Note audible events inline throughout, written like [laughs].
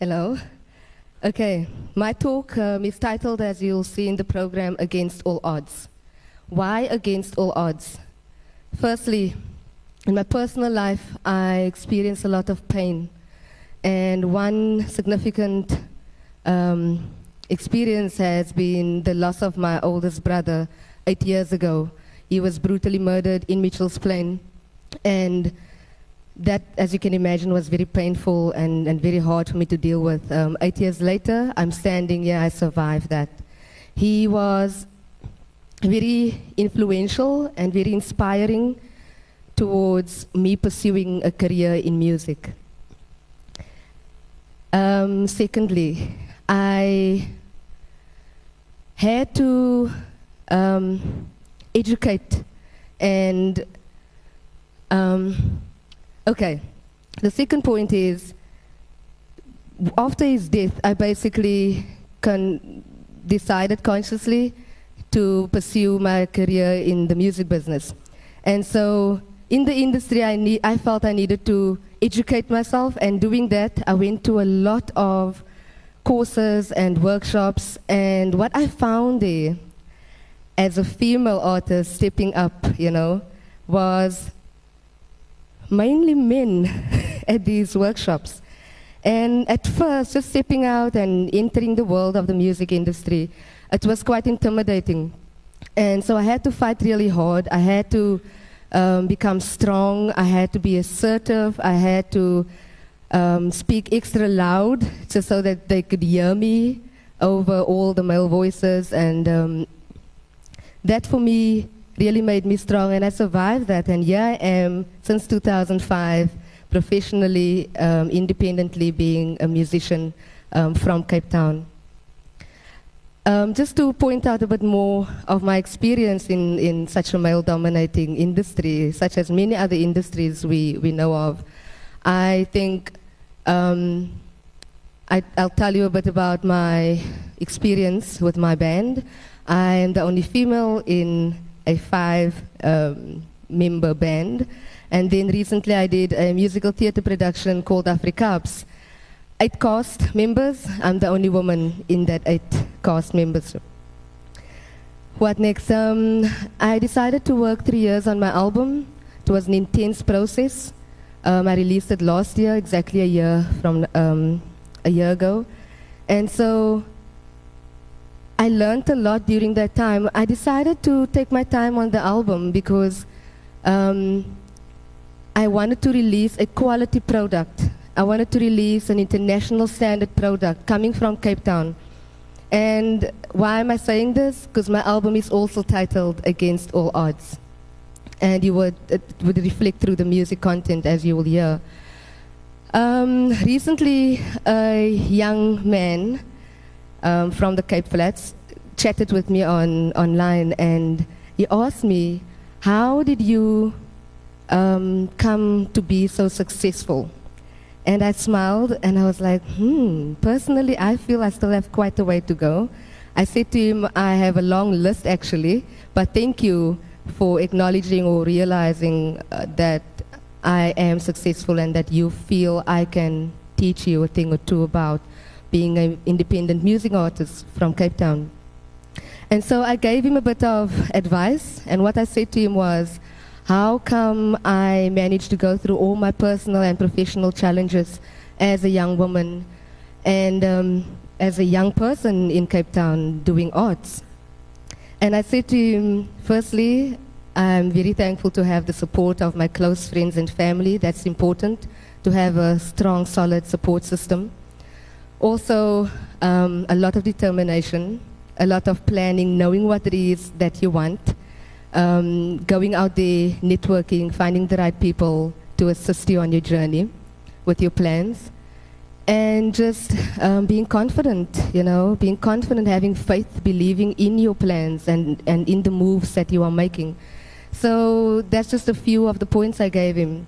Hello. Okay, my talk um, is titled, as you'll see in the program, Against All Odds. Why against all odds? Firstly, in my personal life, I experienced a lot of pain. And one significant um, experience has been the loss of my oldest brother eight years ago. He was brutally murdered in Mitchell's Plain. And that, as you can imagine, was very painful and, and very hard for me to deal with. Um, eight years later, I'm standing here, I survived that. He was very influential and very inspiring towards me pursuing a career in music. Um, secondly, I had to um, educate and um, Okay. The second point is after his death, I basically decided consciously to pursue my career in the music business. And so in the industry, I, I felt I needed to educate myself, and doing that, I went to a lot of courses and workshops. And what I found there, as a female artist stepping up, you know, was mainly men [laughs] at these workshops. And at first, just stepping out and entering the world of the music industry, it was quite intimidating. And so I had to fight really hard. I had to um, become strong. I had to be assertive. I had to um, speak extra loud just so that they could hear me over all the male voices. And um, that for me really made me strong, and I survived that. And here I am since 2005, professionally, um, independently being a musician um, from Cape Town. Um, just to point out a bit more of my experience in, in such a male dominating industry, such as many other industries we, we know of, I think um, I, will tell you a bit about my experience with my band. I am the only female in a five um, member band. And then recently I did a musical theater production called Afrikaps. Eight cast members. I'm the only woman in that eight cast members. What next? Um, I decided to work three years on my album. It was an intense process. Um, I released it last year, exactly a year from um, a year ago. And so I learned a lot during that time. I decided to take my time on the album because um, I wanted to release a quality product. I wanted to release an international standard product coming from Cape Town. And why am I saying this? Because my album is also titled Against All Odds. And you would, it would reflect through the music content as you will hear. Um, recently, a young man um, from the Cape Flats chatted with me on online, and he asked me, "How did you um, come to be so successful?" And I smiled, and I was like, "Hmm. Personally, I feel I still have quite a way to go." I said to him, "I have a long list actually, but thank you for acknowledging or realizing uh, that." I am successful and that you feel I can teach you a thing or two about being an independent music artist from Cape Town. And so I gave him a bit of advice, and what I said to him was, how come I managed to go through all my personal and professional challenges as a young woman and um, as a young person in Cape Town doing arts? And I said to him, firstly, I'm very thankful to have the support of my close friends and family. That's important, to have a strong, solid support system. Also, um, a lot of determination, a lot of planning, knowing what it is that you want, um, going out there, networking, finding the right people to assist you on your journey with your plans, and just um, being confident, you know, being confident, having faith, believing in your plans and, and in the moves that you are making. So that's just a few of the points I gave him.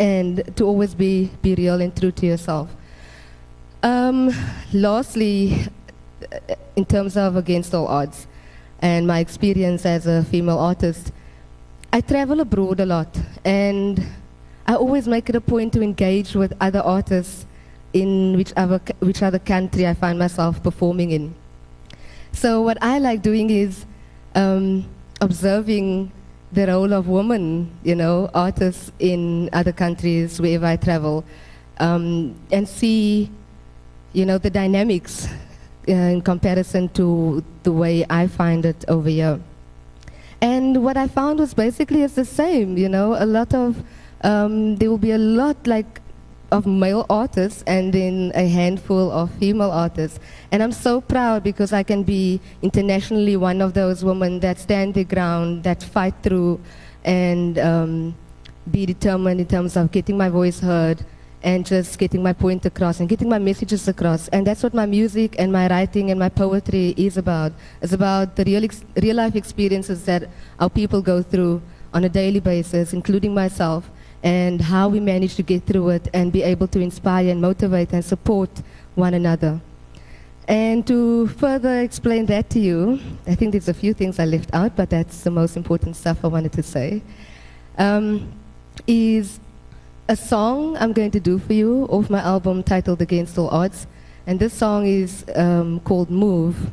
And to always be, be real and true to yourself. Um, lastly, in terms of Against All Odds and my experience as a female artist, I travel abroad a lot and I always make it a point to engage with other artists in whichever, which other country I find myself performing in. So what I like doing is um, observing the role of women, you know, artists in other countries wherever I travel, um, and see, you know, the dynamics uh, in comparison to the way I find it over here. And what I found was basically it's the same, you know, a lot of, um, there will be a lot like of male artists and then a handful of female artists. And I'm so proud because I can be internationally one of those women that stand the ground, that fight through and um, be determined in terms of getting my voice heard and just getting my point across and getting my messages across. And that's what my music and my writing and my poetry is about. It's about the real, real life experiences that our people go through on a daily basis, including myself and how we manage to get through it and be able to inspire and motivate and support one another. And to further explain that to you, I think there's a few things I left out, but that's the most important stuff I wanted to say, um, is a song I'm going to do for you off my album titled Against All Odds. And this song is um, called Move.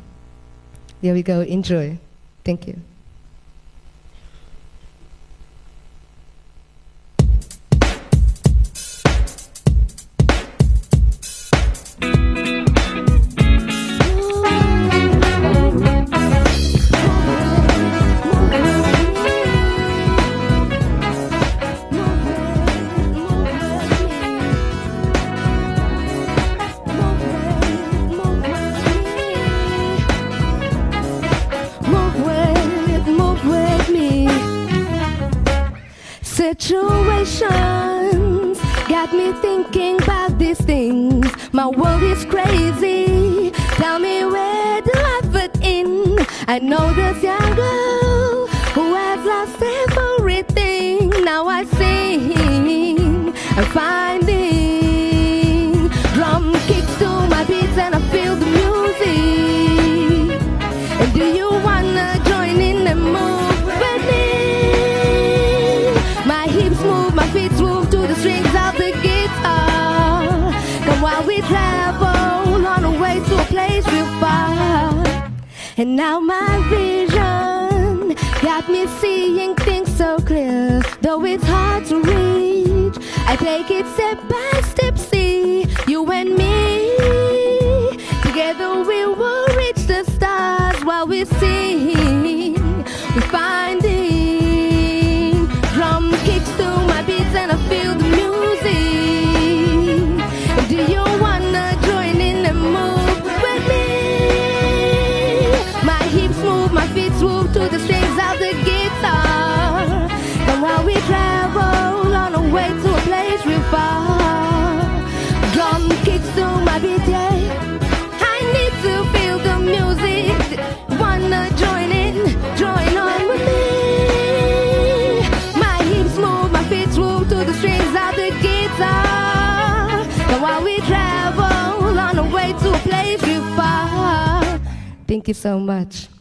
There we go. Enjoy. Thank you. Situations got me thinking about these things. My world is crazy. Tell me where do I fit in? I know this young And while we travel on a way to a place real. far. And now my vision got me seeing things so clear. Though it's hard to reach, I take it step by drum kicks to my beat. I need to feel the music. Wanna join in, join on with me. My hips move, my feet move to the of the guitar. While we travel on way to a place far. Thank you so much.